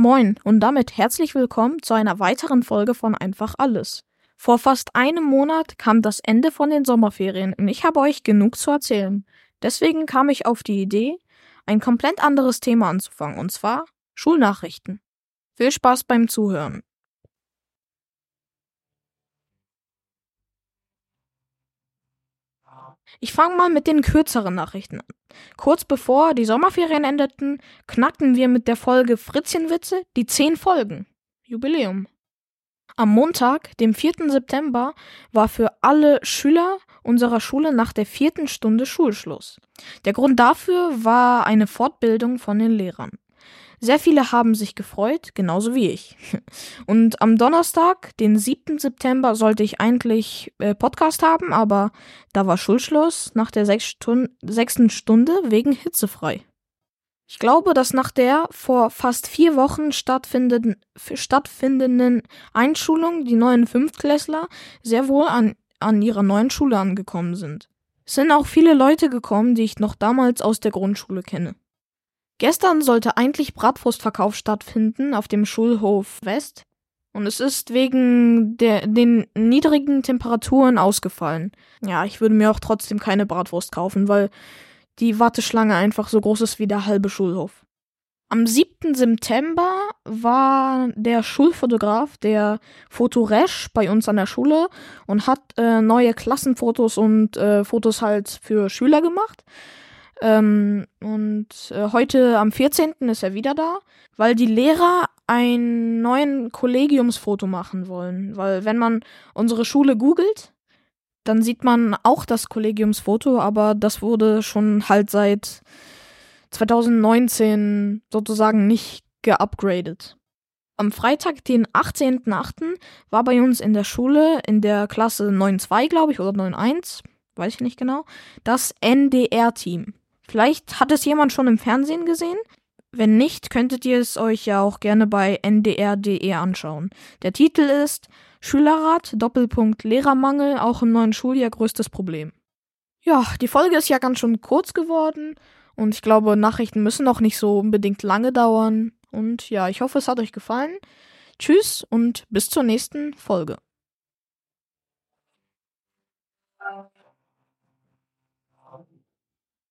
Moin und damit herzlich willkommen zu einer weiteren Folge von Einfach alles. Vor fast einem Monat kam das Ende von den Sommerferien und ich habe euch genug zu erzählen. Deswegen kam ich auf die Idee, ein komplett anderes Thema anzufangen, und zwar Schulnachrichten. Viel Spaß beim Zuhören. Ich fange mal mit den kürzeren Nachrichten an. Kurz bevor die Sommerferien endeten, knackten wir mit der Folge Fritzchenwitze die 10 Folgen. Jubiläum. Am Montag, dem 4. September, war für alle Schüler unserer Schule nach der vierten Stunde Schulschluss. Der Grund dafür war eine Fortbildung von den Lehrern. Sehr viele haben sich gefreut, genauso wie ich. Und am Donnerstag, den 7. September, sollte ich eigentlich äh, Podcast haben, aber da war Schulschluss nach der sechs Stund sechsten Stunde wegen hitzefrei. Ich glaube, dass nach der vor fast vier Wochen stattfindenden, stattfindenden Einschulung die neuen Fünftklässler sehr wohl an, an ihrer neuen Schule angekommen sind. Es sind auch viele Leute gekommen, die ich noch damals aus der Grundschule kenne. Gestern sollte eigentlich Bratwurstverkauf stattfinden auf dem Schulhof West und es ist wegen der, den niedrigen Temperaturen ausgefallen. Ja, ich würde mir auch trotzdem keine Bratwurst kaufen, weil die Warteschlange einfach so groß ist wie der halbe Schulhof. Am 7. September war der Schulfotograf, der Fotoresch, bei uns an der Schule und hat äh, neue Klassenfotos und äh, Fotos halt für Schüler gemacht. Ähm, und äh, heute am 14. ist er wieder da, weil die Lehrer ein neuen Kollegiumsfoto machen wollen. Weil wenn man unsere Schule googelt, dann sieht man auch das Kollegiumsfoto, aber das wurde schon halt seit 2019 sozusagen nicht geupgradet. Am Freitag, den 18.08., war bei uns in der Schule, in der Klasse 9.2, glaube ich, oder 9.1, weiß ich nicht genau, das NDR-Team. Vielleicht hat es jemand schon im Fernsehen gesehen. Wenn nicht, könntet ihr es euch ja auch gerne bei ndr.de anschauen. Der Titel ist Schülerrat Doppelpunkt Lehrermangel auch im neuen Schuljahr größtes Problem. Ja, die Folge ist ja ganz schön kurz geworden und ich glaube, Nachrichten müssen auch nicht so unbedingt lange dauern. Und ja, ich hoffe, es hat euch gefallen. Tschüss und bis zur nächsten Folge.